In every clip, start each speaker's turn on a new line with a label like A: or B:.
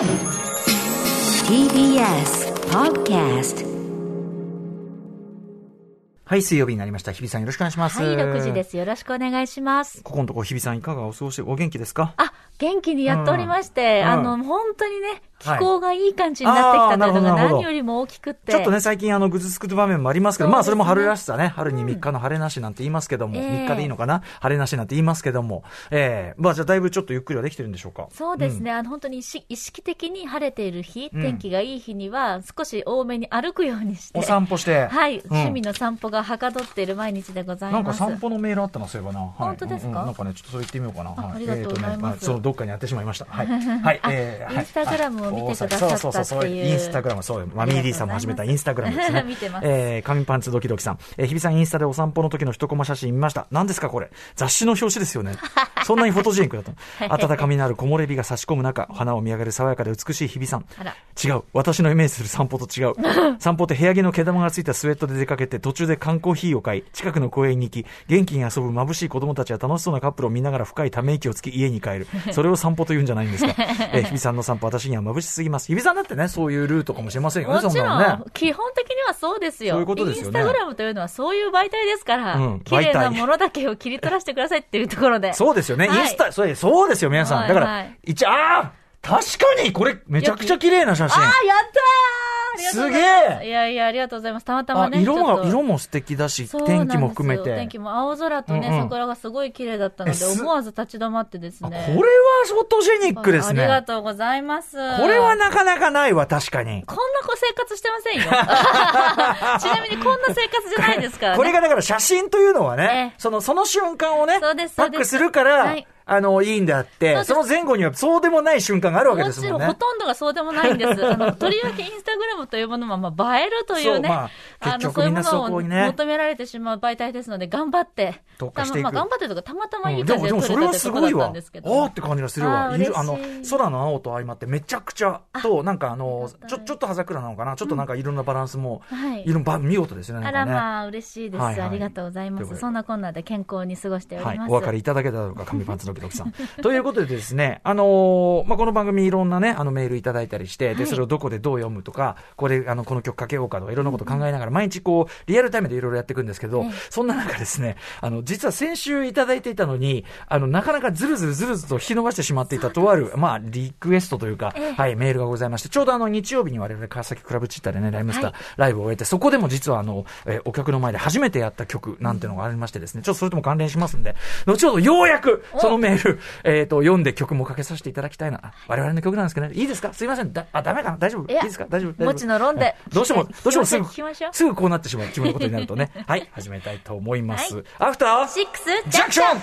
A: TBS Podcast
B: はい、水曜日になりました。日比さんよろしくお願いします。
C: はい、6時です。よろしくお願いします。
B: ここのところ日比さんいかがお過ごし、お元気ですか？
C: あ、元気にやっておりまして、
B: うん
C: あの、
B: うん
C: 本当にね、
B: はい。
C: 気候がいい感じになってきたというのが何よりも大きくって。
B: ちょっとね、最近あの、ぐずつく場面もありますけど、
C: ね。
B: まあ、それも春らしさね。春に3日の晴れなしなんて言いますけども、
C: ええ。
B: 3日でいいのかな？晴れなしなんて言いますけども、ええ。まあ、じゃあだいぶちょっとゆっくりはできてるんでしょうか？
C: そうですね、あの本当に意識的に晴れている日、
B: うん。
C: 天気がいい日には、少し多めに歩くようにして、
B: お散歩して。
C: はい、
B: うん。
C: 趣味の散歩がはかどっている毎日でございます。
B: なんか散歩のメールあったな、そういえばな。はい。
C: 本当ですか？
B: うんうん。なんかね、ちょっとそれ言ってみようかな。はい。
C: あありがとうございます。
B: えーどっかにやってしまいました。はい。はい。
C: あ
B: えー
C: インスタグラムを見てくださった
B: はいそうそうそうインスタグラム、そうよ。マミー D さんも始めたインスタグラムですね。
C: 見てます
B: えー、紙パンツドキドキさん。えー、日比さんインスタでお散歩の時の一コマ写真見ました。何ですかこれ。雑誌の表紙ですよね。そんなにフォトジェニックだったの。暖かみのある木漏れ日が差し込む中、花を見上げる爽やかで美しい日比さん。違う。私のイメージする散歩と違う。散歩って部屋着の毛玉がついたスウェットで出かけて、途中で缶コーヒーを買い、近くの公園に行き、元気に遊ぶ眩しい子供たちや楽しそうなカップルを見ながら深いため息をつき家に帰る。それを散歩と言うんじゃないんですか。えー日比さんの散歩私には眩しすぎます。日比さんだってね、そういうルートかもしれませんよね、
C: もちろん、
B: ね。
C: 基本的にはそうですよ。
B: そういうことですよね
C: インスタグラムというのはそういう媒体ですから、
B: うん
C: 綺麗なものだけを切り取らせてくださいっていうところで。
B: そうですよね。
C: はい
B: インスタ、それ、そうですよ、皆さん。だから
C: はいはい、
B: 一、ああ確かにこれ、めちゃくちゃ綺麗な写真。
C: ああ、やったーす
B: すげえ
C: いやいや、ありがとうございます。たまたま
B: あ、
C: ね。
B: 色が、
C: ちょっと
B: 色も素敵だし、
C: そうなんですよ
B: 天気も含めて。
C: 天気も青空とね、
B: うんうん
C: 桜がすごい綺麗だったので、思わず立ち止まってですね。
B: あこれはフォトジェニックです
C: ありが
B: ね。
C: とうございます。
B: これはなかなかないわ、確かに。
C: こんな子生活してませんよ。ちなみにこんな生活じゃないですからね。
B: これがだから写真というのはね
C: え、え
B: その、その瞬間をね、パック
C: す
B: するから、
C: はい
B: あの、いいんであって、
C: そ
B: の前後にはそうでもない瞬間があるわけです
C: もちろん、
B: もんね。
C: ほとんどがそうでもないんです。あの、とりわけインスタグラムというものは、まあ、映えるというね、
B: そうまあ結局
C: そういうものを求められてしまう媒体ですので、頑張って、たままあ、頑張ってとか、たまたまいい感じで
B: れは
C: れたということだ
B: すごいわ。あ
C: ったんですけど。
B: ーって感じがするわ。
C: あ
B: の、空の青と相まってめちゃくちゃ、と、なんかあのちょ、ちょっと葉桜なのかなちょっとなんか色のバランスも、
C: はい。
B: 色のば見事ですよね。
C: あらまあ、嬉しいです、ありがとうございま。
B: す
C: そんなこんなで健康に過ごしており
B: はい
C: ま。す。
B: お分かりいただけただろうか、紙パンツドさん。ということでですね、あのーまあ、この番組いろんなね、あのメールいただいたりして、で、
C: はい。
B: それをどこでどう読むとか、これ、あの、この曲かけようかとか、いろんなこと考えながら、毎日こう、リアルタイムでいろいろやっていくんですけど
C: ええ、
B: そんな中ですね、あの、実は先週いただいていたのに、あの、なかなかずるずるずるずると引き伸ばしてしまっていたとある、まあ、リクエストというか、
C: ええ。
B: はい、メールがございまして、ちょうどあの、日曜日に我々川崎クラブチッタでね、ライムスター、
C: はい。
B: ライブを終えて、そこでも実はあの、えーお客の前で初めてやった曲なんていうのがありましてですね、ちょっとそれとも関連しますんで、後ほどようやくそのメール、えっ、と、読んで曲もかけさせていただきたいな。あ我々の曲なんですけどね、いいですか？すいません。だあ、ダメかな？大丈夫？いいですか？大丈夫？
C: もちの論で。
B: うんどうしても、どうしてもすぐ
C: 聞きましょう、
B: すぐこうなってしまう、気分のことになるとね。はい、始めたいと思います。
C: はい。
B: アフター
C: シックス
B: ジャンクション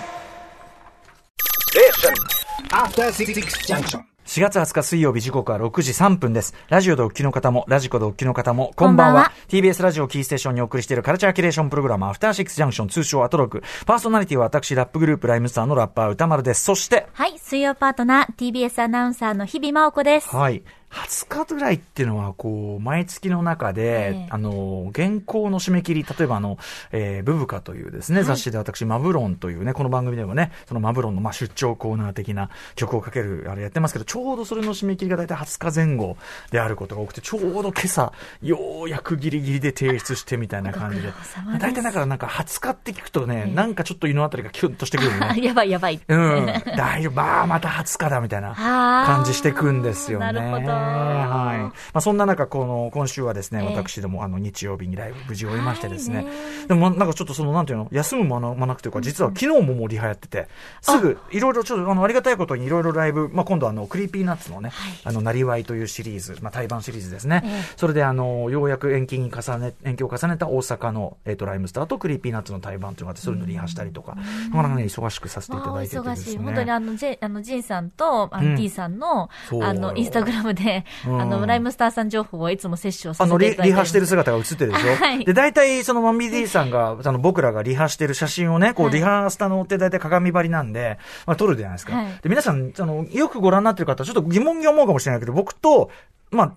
D: After Six Junction.
B: 4月20日水曜日時刻は6時3分です。ラジオでお聞きの方も、ラジコでお聞きの方も、こんばんは。
C: こんばんは
B: TBS ラジオキーステーションにお送りしているカルチャーキュレーションプログラム、アフターシックスジャンクション、通称アトロク。パーソナリティは私、ラップグループライムスターのラッパー歌丸です。そして、
C: はい、水曜パートナー、TBS アナウンサーの日々真央子です。
B: はい。20日ぐらいっていうのは、こう、毎月の中で、
C: ええ
B: あの、原稿の締め切り、例えばあの、えー、ブブカというですね、雑誌で私、マブロンというね、この番組でもね、そのマブロンの、まあ、出張コーナー的な曲をかける、あれやってますけど、ちょうどそれの締め切りが大体20日前後であることが多くて、ちょうど今朝、ようやくギリギリで提出してみたいな感じで大体だからなんか20日って聞くとね、なんかちょっと胃のあたりがキュンとしてくるよね。
C: やばいやばい。
B: うん。大丈夫。まあ、また20日だ、みたいな感じしてくんですよね。
C: なるほど
B: はい。まあ、そんな中、この、今週はですね、
C: ええ
B: 私ども、あの、日曜日にライブ無事終えましてですね。でも、まなんかちょっとその、なんていうの、休む間なくというか、実は昨日ももうリハやってて、すぐ、いろいろちょっと、あの、ありがたいことにいろいろライブ、まあ、今度あの、 Creepy Nuts のね、あの、なりわいというシリーズ、まあ、対バンシリーズですね。
C: ええ
B: それで、あの、ようやく延期に重ね、延期を重ねた大阪の、えっ、と、 RHYMESTER と Creepy Nuts の対バンというのがあって、それのリハしたりとか、なかなかね、忙しくさせていた
C: あ
B: だいてて
C: 忙しい。
B: ですね。
C: 本当にあの、ジェあの、ジンさんと、あ
B: うん
C: の、T さんの、あの、インスタグラムで、
B: うん。
C: あの、ライムスターさん情報をいつも摂取をさ
B: あのリ、
C: せていただいて
B: リハしてる姿が映ってるでしょ、
C: はい。
B: で、大体、そのマミディさんが、あの、僕らがリハしてる写真をね、こう、
C: はい。
B: リハスタのって大体鏡張りなんで、まあ、撮るじゃないですか。
C: はい。
B: で、皆さん、あの、よくご覧になってる方は、ちょっと疑問に思うかもしれないけど、僕と、まあ、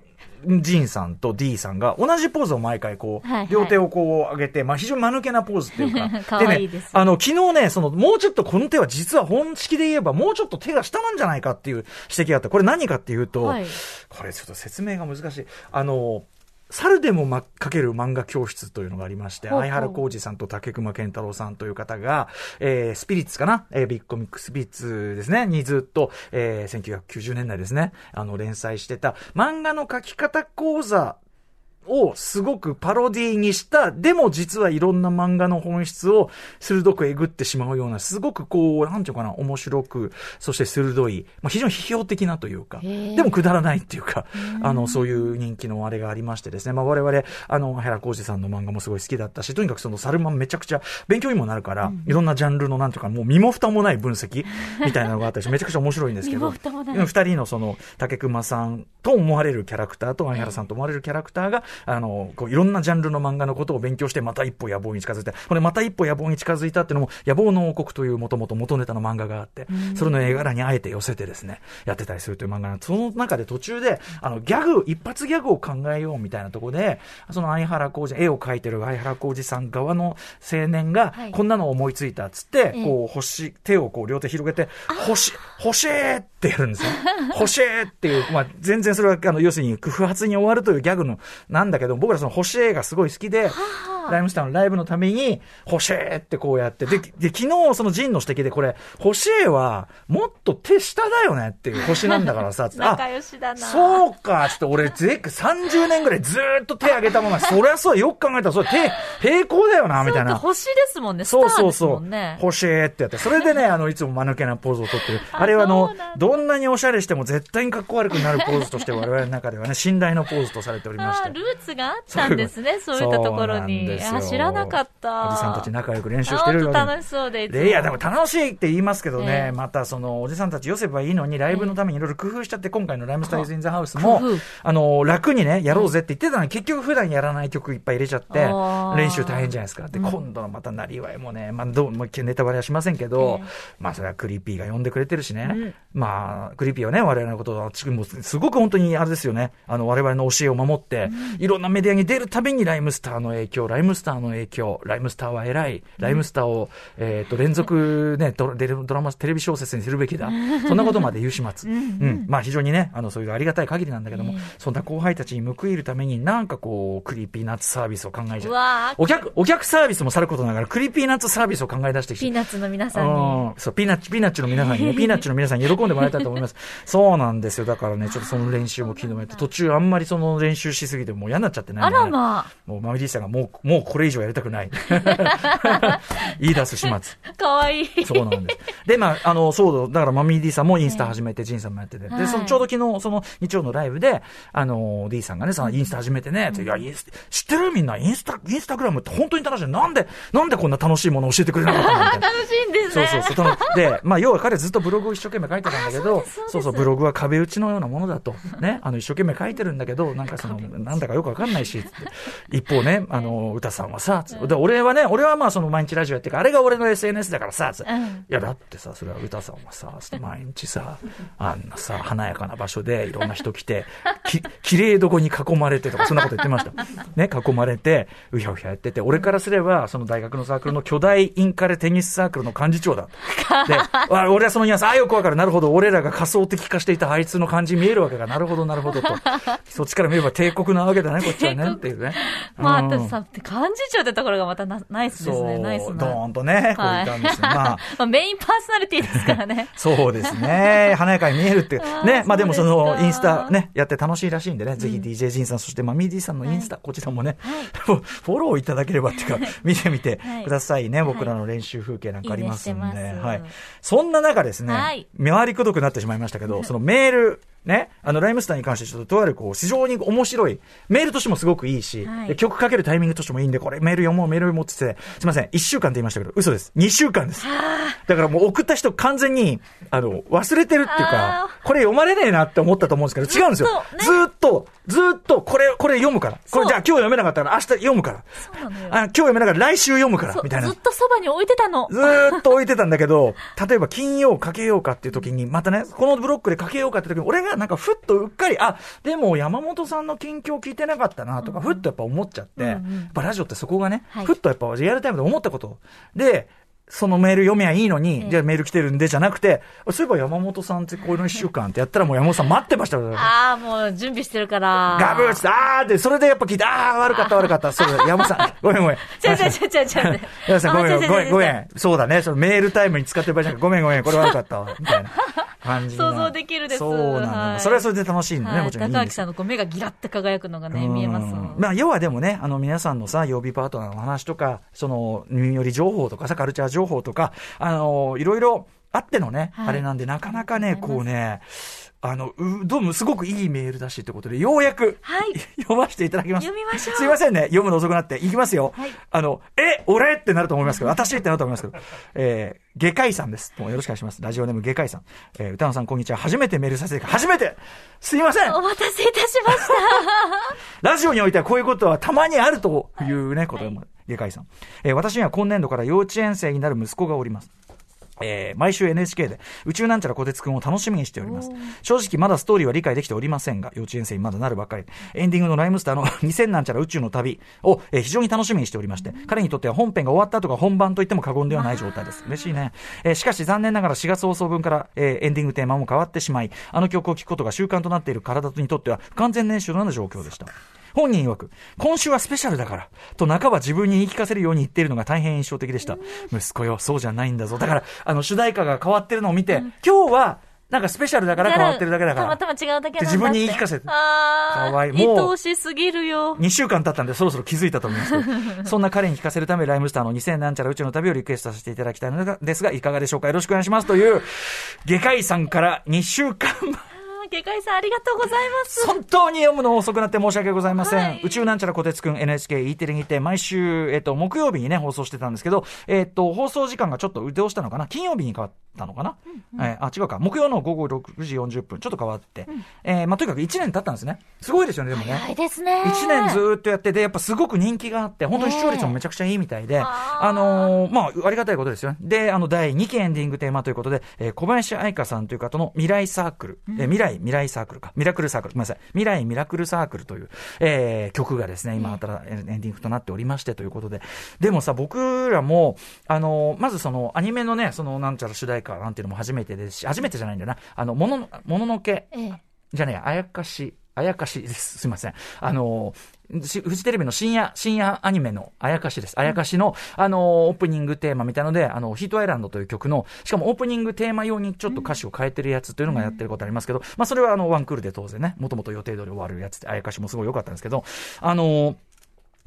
B: ジンさんと D さんが同じポーズを毎回こう、
C: はいはい
B: 両手をこう上げて、まあ非常に間抜けなポーズっていうか。
C: 可愛いです
B: ね、あの、昨日ね、その、もうちょっとこの手は実は本式で言えば、もうちょっと手が下なんじゃないかっていう指摘があった。これ何かっていうと、
C: はい
B: これちょっと説明が難しい。あの、猿でもま、かける漫画教室というのがありまして、相原浩二さんと竹熊健太郎さんという方が、えー、スピリッツかな？えー、ビッグコミックスピリッツですね、にずっと、えー、1990年代ですね、あの、連載してた漫画の書き方講座をすごくパロディにした、でも実はいろんな漫画の本質を鋭くえぐってしまうような、すごくこう、なんていうかな、面白く、そして鋭い、まあ、非常に批評的なというか、でもくだらないっていうか、あの、そういう人気のあれがありましてですね、まあ、我々、あの、原浩二さんの漫画もすごい好きだったし、とにかくそのサルマンめちゃくちゃ勉強にもなるから、いろんなジャンルのなんていうか、もう身も蓋もない分析 みたいなのがあったりして、めちゃくちゃ面白いんですけど、二人のその、竹熊さんと思われるキャラクターと、相原さんと思われるキャラクターが、あの、こういろんなジャンルの漫画のことを勉強して、また一歩野望に近づいて、これまた一歩野望に近づいたっていうのも、野望の王国というもともと元ネタの漫画があって、それの絵柄にあえて寄せてですね、やってたりするという漫画なんでその中で途中で、あの、ギャグ、一発ギャグを考えようみたいなところで、その相原浩二、絵を描いてる相原浩二さん側の青年が
C: はい、
B: こんなの思いついたっつって、
C: ええ。
B: こう、星、手をこう両手広げて、星、星ってってやるんですよ。星っていう、まあ、全然それは、あの、要するに、不発に終わるというギャグの、なんだけど、僕らその欲しいがすごい好きで、ライムスターのライブのために、星ってこうやって、で、で、昨日そのジンの指摘で、これ、星は、もっと手下だよねっていう 星なんだからさ、つって
C: 仲良しだな。
B: そうか、ちょっと俺、ぜ30年ぐらいずーっと手上げたまま、そりゃそう、よく考えたら、それ手、平行だよな、みたいな。
C: 星ですもんね。
B: そうそうそう。星ってやって。それでね、あの、いつも間抜けなポーズをとってる。
C: あ
B: あれはあのどんなにおしゃれしても絶対にかっこ悪くなるポーズとして我々の中ではね、信頼のポーズとされておりまして。
C: ルーツがあったんですね。そういったところに。
B: ですよ。
C: あ、知らなかった。
B: おじさんたち仲良く練習
C: あ
B: してるよ
C: 楽しそうで。い
B: や、でも楽しいって言いますけどね、
C: ええ。
B: またその、おじさんたち寄せばいいのに、ライブのためにいろいろ工夫しちゃって、今回のライムスタイズ・イン・ザ・ハウスもあの、楽にね、やろうぜって言ってたのに、結局普段やらない曲いっぱい入れちゃって練習大変じゃないですか。で、今度のまたなりわいもね、まあ、どう、もうネタバレはしませんけど
C: ええ、
B: まあ、それは Creepy が呼んでくれてるしね。
C: うん、
B: まあ、 Creepy はね、我々のことは、もうすごく本当にあれですよね、あの、我々の教えを守って、いろんなメディアに出るたびに RHYMESTER の影響、 RHYMESTER の影響、 RHYMESTER は偉い、 RHYMESTER を、えっと、連続ね、ドラデドラマ、テレビ小説にするべきだ。そんなことまで言う始末。うん。まあ非常にね、あの、そういうありがたい限りなんだけども、そんな後輩たちに報いるために、なんかこう、 Creepy Nuts サービスを考えちゃう。お客、お客サービスもさることながら、 Creepy Nuts サービスを考え出してきて
C: ピーナッツの皆さんに。
B: うんそう、ピーナッチ、ピーナッチの皆さんにね、ピーナッチの皆さんに喜んでもらいたいと思います。そうなんですよ。だからね、ちょっとその練習も昨日やって、途中あんまりその練習しすぎてもう嫌になっちゃってね。
C: あらま
B: もう Mummy-D さんがもう、もうこれ以上やりたくない。言い出す始末。
C: あ、かわいい。
B: そうなんです。で、まあ、あの、そう、だからマミー D さんもインスタ始めて、ジンさんもやってて。で、
C: はい
B: そのちょうど昨日、その日曜のライブで、あの、D さんがね、そのインスタ始めてね、いや、インス知ってる？みんな、インスタ、インスタグラムって本当に楽しい。なんで、なんでこんな楽しいものを教えてくれなかったの。
C: 楽しいんです
B: そう
C: ね。
B: そうそう。そので、まあ、要は彼ずっとブログを一生懸命書いてたんだけど、そうそう、ブログは壁打ちのようなものだと。ね、あの、一生懸命書いてるんだけど、なんかその、なんだかよくわかんないし、一方ね、あの、歌さんはさ、つってで俺はね、俺はまあその毎日ラジオやってるから、あれが俺の SNS だからさ、
C: うん
B: いや、だってさ、それは歌さんはさ、毎日さ、あんなさ、華やかな場所でいろんな人来て、き、綺麗どこに囲まれてとか、そんなこと言ってました。ね、囲まれて、うひゃうひゃやってて、俺からすれば、その大学のサークルの巨大インカレテニスサークルの幹事長だ。で、わ俺はそのニュアンス、ああ、よくわかる。なるほど。俺らが仮想的化していたあいつの感じ見えるわけが、なるほど、なるほどと。そっちから見れば帝国なわけだね、こっちはね、っていうね。
C: まあ、
B: うん
C: だってさ、幹事長ってところがまたなナイスですね。ナイスな。
B: ドーンとね、こう
C: はい
B: いたんですよ。まあ、
C: まあ、メインパーソナリティですからね。
B: そうですね。華やかに見えるって ね。まあでもそのインスタね、やって楽しいらしいんでね、ぜひ DJ ジンさん、そしてマミー D さんのインスタ、こちらもね、フォローいただければっていうか、見てみてくださいね。僕らの練習風景なんかありますんで。はい。そんな中ですね
C: はい、
B: 回りくどくなってしまいましたけど、そのメール、ね、あの、ライムスターに関してちょっととあるこう、非常に面白い、メールとしてもすごくいいし、
C: はい
B: で曲かけるタイミングとしてもいいんで、これメール読もう、メール読もうって言って、すいません、1週間って言いましたけど、嘘です。2週間です。だからもう送った人完全に、あの、忘れてるっていうか
C: あ、
B: これ読まれねえなって思ったと思うんですけど、違うんですよ。ず
C: ずっ
B: ーっと、ずーっと、これ、これ読むから。これじゃあ今日読めなかったら明日読むから。あ今日読めなかったら来週読むからみたいな
C: ずっ。とそばに置いてたの。
B: ずーっと置いてたんだけど、例えば金曜かけようかっていう時に、またね、このブロックでかけようかって時に、俺がからなんかふっとうっかり、あ、でも山本さんの近況聞いてなかったなとか、ふっとやっぱ思っちゃって、やっぱラジオってそこがね、
C: はい
B: ふっとやっぱリアルタイムで思ったこと。で、そのメール読めばいいのに、
C: ええ
B: じゃあメール来てるんでじゃなくて、そういえば山本さんってこの一週間ってやったらもう山本さん待ってましたよ。
C: ああ、もう準備してるから。
B: ガブーって、あーって、それでやっぱ聞いて、あー悪かった悪かった。そうだ、山本さん、ごめんごめん。
C: ちゃうちゃうちゃうちゃうちゃう。
B: 山本さんごめんごめんごめ
C: ん。
B: ん。そうだね。そのメールタイムに使ってる場合じゃなくて、ごめんごめん、これ悪かったわ。みたいな感じ
C: 想像できるです。
B: そうなのよ。
C: はい。
B: それはそれで楽しいんだね、
C: はい、
B: もちろん
C: 高明さんのこう目がギラって輝くのがね、見えます。
B: まあ、要はでもね、あの、皆さんのさ、曜日パートナーの話とか、その、耳寄り情報とかさ、カルチャー情報とか、あの、いろいろあってのね、
C: はい。
B: あれなんで、なかなかね、こうね、あの、う、どうもすごくいいメールだしってことで、ようやく、
C: はい
B: 読ませていただきます。
C: 読みましょう
B: すいませんね、読むの遅くなって。いきますよ。
C: はい
B: あの、え、俺ってなると思いますけど、私ってなると思いますけど、えー、外科医さんです。どうもよろしくお願いします。ラジオネーム外科医さん。えー、歌野さんこんにちは。初めてメールさせて、初めてすいません
C: お待たせいたしました。
B: ラジオにおいてはこういうことはたまにあるというね、ことでも、外科医さん。えー私には今年度から幼稚園生になる息子がおります。えー毎週 NHK で宇宙なんちゃらこてつくんを楽しみにしております。正直まだストーリーは理解できておりませんが、幼稚園生にまだなるばかり。エンディングのライムスターの 2000なんちゃら宇宙の旅を、えー非常に楽しみにしておりまして、彼にとっては本編が終わった後が本番と言っても過言ではない状態です。嬉しいね。えーしかし残念ながら4月放送分から、えーエンディングテーマも変わってしまい、あの曲を聴くことが習慣となっている体にとっては不完全燃焼のような状況でした。本人曰く、今週はスペシャルだから、と半ば自分に言い聞かせるように言っているのが大変印象的でした。息子よ、そうじゃないんだぞ。だから、あの、主題歌が変わってるのを見て、今日は、なんかスペシャルだから変わってるだけだから。
C: たまたま違うだけだって。
B: 自分に言い聞かせて
C: ああ。
B: かわいいもう
C: 愛おしすぎるよ。
B: 2週間経ったんでそろそろ気づいたと思いますけど、そんな彼に聞かせるため、ライムスターの2000なんちゃら宇宙の旅をリクエストさせていただきたいのですが、いかがでしょうか？よろしくお願いしますという、外科医さんから2週間前
C: あー外科医さんありがとうございます。
B: 本当に読むの遅くなって申し訳ございません。
C: はい
B: 宇宙なんちゃらこてつくん NHKE テレにて毎週、えっと、木曜日にね、放送してたんですけど、えっと、放送時間がちょっと移動したのかな？金曜日に変わったのかな、えーあ、違うか。木曜の午後6時40分、ちょっと変わって。えーまあ、とにかく1年経ったんですね。すごいですよね、でもね。
C: 早いですね。
B: 1年ずーっとやってて、やっぱすごく人気があって、本当に視聴率もめちゃくちゃいいみたいで、
C: あー
B: あのーまあ、ありがたいことですよね。で、あの、第2期エンディングテーマということで、えー小林愛香さんという方の未来サークル、えー未来、未来サークルか、ミラクルサークル、ごめんなさい、未来ミラクルサークルという、えー曲がですね、今、新エンディングとなっておりましてということで、でもさ、僕らも、あのーまずその、アニメのね、その、なんちゃら主題歌なんていうのも初めてですし、初めてじゃないんだよな、あの、ものの、もののけ、
C: ええ。
B: じゃねえ、あやかし、あやかしです。すいません。あの、フジテレビの深夜、深夜アニメのあやかしです。あやかしの、あの、オープニングテーマみたいので、あの、ヒートアイランドという曲の、しかもオープニングテーマ用にちょっと歌詞を変えてるやつというのがやってることありますけど、まあ、それはあの、ワンクールで当然ね、もともと予定通り終わるやつで、あやかしもすごい良かったんですけど、あの、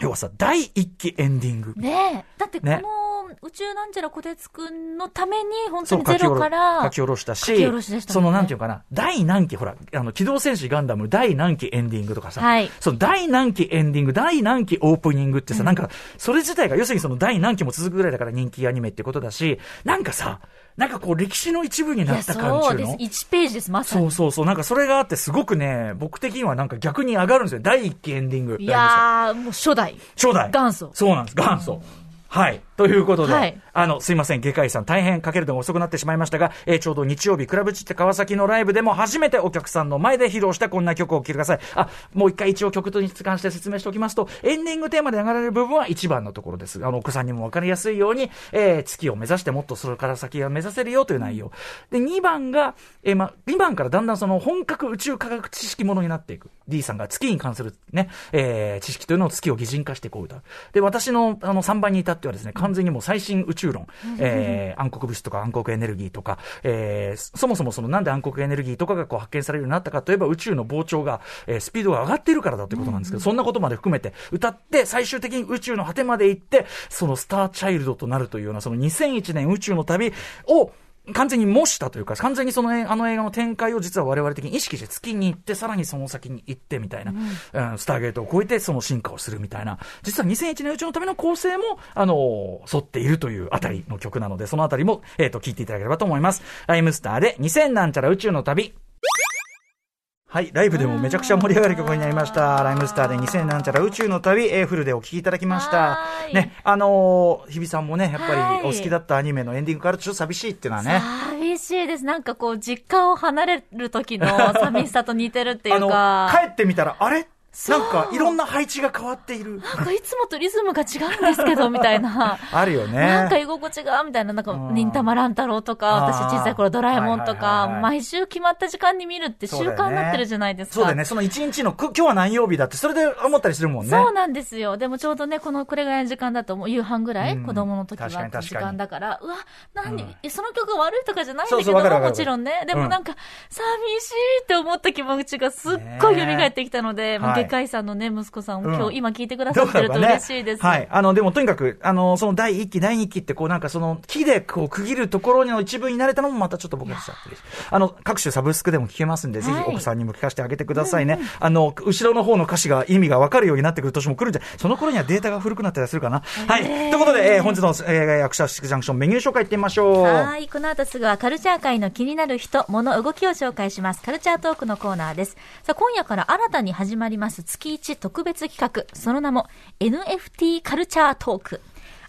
B: 要はさ、第一期エンディング。
C: ねえ。だってこ
B: ね
C: の宇宙なんちゃらこてつくんのために、本当にゼロから。
B: 書き下ろしたし、
C: 書き下ろしでしたね
B: その、なんていうかな、第何期、ほら、あの、機動戦士ガンダム第何期エンディングとかさ、
C: はい
B: その第何期エンディング、第何期オープニングってさ、なんか、それ自体が、要するにその第何期も続くぐらいだから人気アニメってことだし、なんかさ、なんかこう、歴史の一部になった感じの？
C: そうです。。1ページです、まさに。
B: そうそうそう。なんかそれがあって、すごくね、僕的にはなんか逆に上がるんですよ。第一期エンディング。
C: いやー、もう初代。
B: 初代。
C: 元祖
B: そうなんです、元祖。はい。ということで、
C: はい
B: あの、すいません、外科医さん、大変かけるのが遅くなってしまいましたが、えーちょうど日曜日、クラブチって川崎のライブでも初めてお客さんの前で披露したこんな曲をお聴きください。あ、もう一回一応曲とに関して説明しておきますと、エンディングテーマで流れる部分は一番のところです。あの、お子さんにもわかりやすいように、えー月を目指してもっとそれから先が目指せるよという内容。で、2番が、えーま、2番からだんだんその本格宇宙科学知識ものになっていく。D さんが月に関するね、えー知識というのを月を擬人化してこう歌う。で、私のあの3番に至ってはですね、完全にもう最新宇宙論、えー暗黒物質とか暗黒エネルギーとか、えーそもそもそのなんで暗黒エネルギーとかがこう発見されるようになったかといえば宇宙の膨張が、えースピードが上がっているからだということなんですけど、そんなことまで含めて歌って、最終的に宇宙の果てまで行って、そのスターチャイルドとなるというような、その2001年宇宙の旅を、完全に模したというか、完全にそのえあの映画の展開を実は我々的に意識して月に行って、さらにその先に行ってみたいな、うんスターゲートを超えてその進化をするみたいな、実は2001年宇宙のための構成も、あの沿っているというあたりの曲なので、そのあたりも、えっ、と、聞いていただければと思います。ライムスターで2000なんちゃら宇宙の旅。はい。ライブでもめちゃくちゃ盛り上がる曲になりました。ライムスターで2000なんちゃら宇宙の旅、えーフルでお聴きいただきましたね、あのー日比さんもね、やっぱ
C: はい
B: りお好きだったアニメのエンディングからちょっと寂しいっていうのはね。
C: 寂寂しいです。なんかこう、実家を離れる時の寂しさと似てるってい
B: あ
C: うか。
B: の、帰ってみたら、あれ？なんかいろんな配置が変わっている。
C: なんかいつもとリズムが違うんですけど、みたいな。
B: あるよね。
C: なんか居心地が、みたいな、なんか、
B: うん
C: 忍たま乱太郎とか、私小さい頃ドラえもんとか毎週決まった時間に見るって習慣になってるじゃないですか。
B: そうだよね。その一日の、く今日は何曜日だって、それで思ったりするもんね。
C: そうなんですよ。でもちょうどね、このこれぐらいの時間だと、夕飯ぐらい、
B: うん
C: 子供の時は時間だから、うわ、何、その曲が悪いとかじゃないんだけども、もちろんね。で
B: うん
C: もなんか、寂しいって思った気持ちがすっごい蘇ってきたので、もう
B: はい
C: 外科医さんのね、息子さんも
B: うん
C: 今日、今聞いてくだ
B: ど
C: さってると嬉しいです。
B: はい。あの、でもとにかく、あの、その第1期、第2期って、こうなんかその、木でこう区切るところの一部になれたのもまたちょっと僕たちだってあの、各種サブスクでも聞けますんで、ぜひ
C: はい
B: 奥さんにも聞かせてあげてくださいね。あの、後ろの方の歌詞が意味がわかるようになってくる年も来るんじゃ、その頃にはデータが古くなったりするかな。はい。ということで、えー本日の、えー、アクシャスジャンクションメニュー紹介いってみましょう。
C: はい。この後すぐはカルチャー界の気になる人、物、動きを紹介します。カルチャートークのコーナーです。さあ、今夜から新たに始まります月1特別企画。その名も NFT カルチャートーク。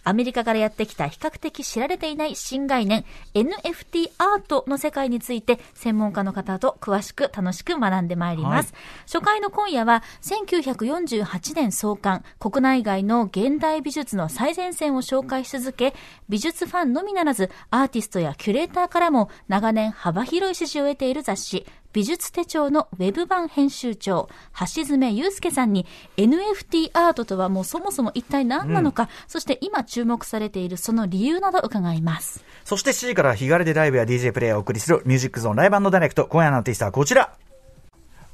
C: アメリカからやってきた比較的知られていない新概念 NFT アートの世界について専門家の方と詳しく楽しく学んでまいります。初回の今夜は1948年創刊国内外の現代美術の最前線を紹介し続け美術ファンのみならずアーティストやキュレーターからも長年幅広い支持を得ている雑誌美術手帳のウェブ版編集長、橋爪祐介さんに NFT アートとはもうそもそも一体何なのか、そして今注目されているその理由など伺います。
B: そして7時から日帰りでライブや DJ プレイをお送りするミュージックゾーンライブダイレクト。今夜のアーティストはこちら。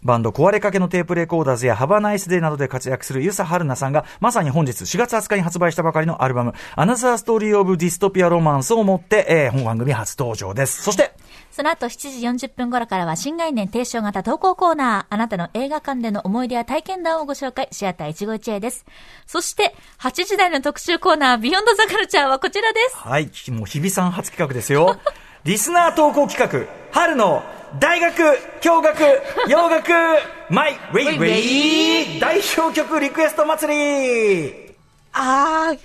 B: バンド壊れかけのテープレコーダーズやハバナイスデーなどで活躍するユサハルナさんがまさに本日4月20日に発売したばかりのアルバムアナザーストーリーオブディストピアロマンスをもって、えー本番組初登場です。そして、
C: その後7時40分頃からは新概念提唱型投稿コーナー。あなたの映画館での思い出や体験談をご紹介、シアター一期一会です。そして、8時台の特集コーナー、ビヨンドザカルチャーはこちらです。
B: はい、もう日比さん初企画ですよ。リスナー投稿企画、春の大学、共学、洋楽、マイ・ウェイウェイ代表曲リクエスト祭り
C: あー。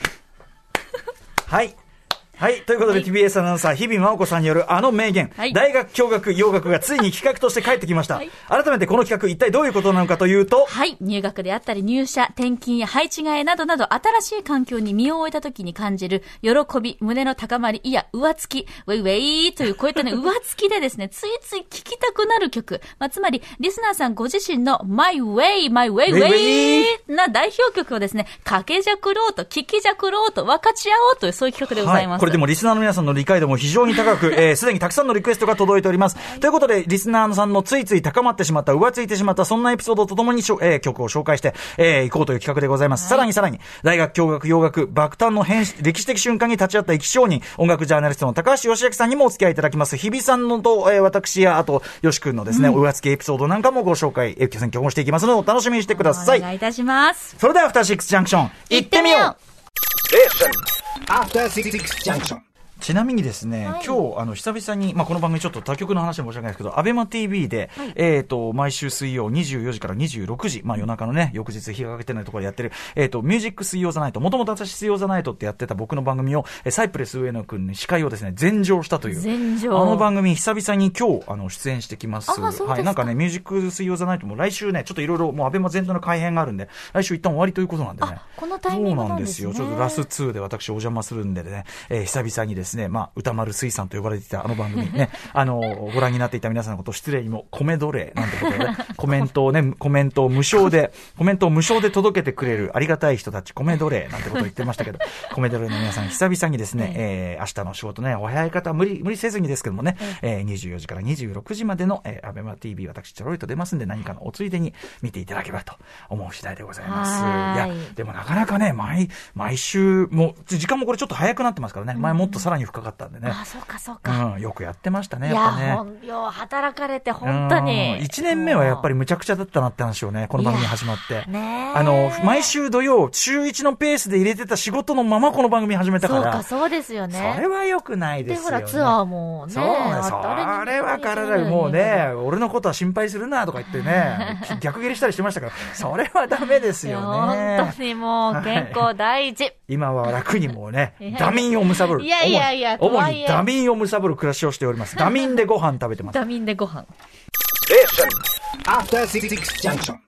B: はい。はい。ということで、TBS アナウンサー、日々真央子さんによるあの名言、
C: はい
B: 大学、共学、洋楽がついに企画として帰ってきました。
C: はい
B: 改めてこの企画、一体どういうことなのかというと、
C: はい。入学であったり入社、転勤や配置換えなどなど新しい環境に身を置いた時に感じる喜び、胸の高まり、いや、上付き、ウェイウェイというこういったね、上付きでですね、ついつい聴きたくなる曲。まあ、つまり、リスナーさんご自身の My Way, My Way,
B: ウェイウェ
C: な代表曲をですね、かけじゃくろうと、聞きじゃくろうと、分かち合おうというそういう企画でございます。
B: はい。これでもリスナーの皆さんの理解度も非常に高く、えーすでにたくさんのリクエストが届いております。ということで、リスナーさんのついつい高まってしまった、浮ついてしまった、そんなエピソードとともにえー曲を紹介して、えー行こうという企画でございます。さらにさらに、大学、教学、洋楽、爆誕の変歴史的瞬間に立ち会った生き証人、音楽ジャーナリストの高橋義明さんにもお付き合いいただきます。日比さんのと、えー私や、あと、よし君のですね、浮つきエピソードなんかもご紹介、えー選曲をしていきますので、お楽しみにしてください。
C: お願いいたします。
B: それでは、アフターシックスジャンクション、行ってみよう
D: After Six Junction.
B: ちなみにですね、
C: はい
B: 今日、あの、久々に、まあ、この番組ちょっと他局の話で申し訳ないですけど、アベマ TV で、えっ、と、毎週水曜24時から26時、まあ、夜中のね、翌日日がかけてないところでやってる、えっ、と、ミュージック水曜ザナイト、もともと私水曜ザナイトってやってた僕の番組を、えーサイプレス上野くんに司会をですね、全上したという。
C: 全上
B: あの番組、久々に今日、あの、出演してきます。
C: あそうですか
B: はい、なんかね、ミュージック水曜ザナイトも来週ね、ちょっといろいろ、もうアベマ全体の改編があるんで、来週一旦終わりということなんでね。
C: あこのタイミングなんですね
B: そうなんですよ。ちょっとラス2で私お邪魔するんでね、えー久々にですね、まあ、歌丸水産と呼ばれていたあの番組ね、あの、ご覧になっていた皆さんのことを失礼にも、米奴隷なんてことでね、コメントをね、コメントを無償で、コメントを無償で届けてくれるありがたい人たち、米奴隷なんてことを言ってましたけど、米奴隷の皆さん、久々にですね、えー明日の仕事ね、お早い方は無理、無理せずにですけどもね、えー24時から26時までの、えー、アベマ TV、私、ちょろいと出ますんで、何かのおついでに見ていただければと思う次第でございます。
C: はい。
B: いや、でもなかなかね、毎、毎週、もう、時間もこれちょっと早くなってますからね、前もっとさらに深かったんでね。
C: あ、そうかそうか。
B: うん、よくやってましたね、
C: いや、
B: やっぱね。
C: 本業働かれて本当に。
B: 1年目はやっぱりむちゃくちゃだったなって話をね、この番組始まって。
C: ねえ
B: あの、毎週土曜、週1のペースで入れてた仕事のままこの番組始めたから。
C: そうか、そうですよね。
B: それは良くないで
C: で、
B: すよ、ね。
C: ほら、ツアーもね。
B: そうね、そ
C: あ
B: れは体がもうね、俺のことは心配するなとか言ってね、逆切れしたりしてましたから、それはダメですよね。
C: 本当にもう健康第一。
B: 今は楽にもうね ダミンをむさぶる。
C: いやいやいや
B: 主にダミンをむさぶる暮らしをしております。ダミンでご飯食べてます。
C: ダミンでご飯。
D: After Six Junction.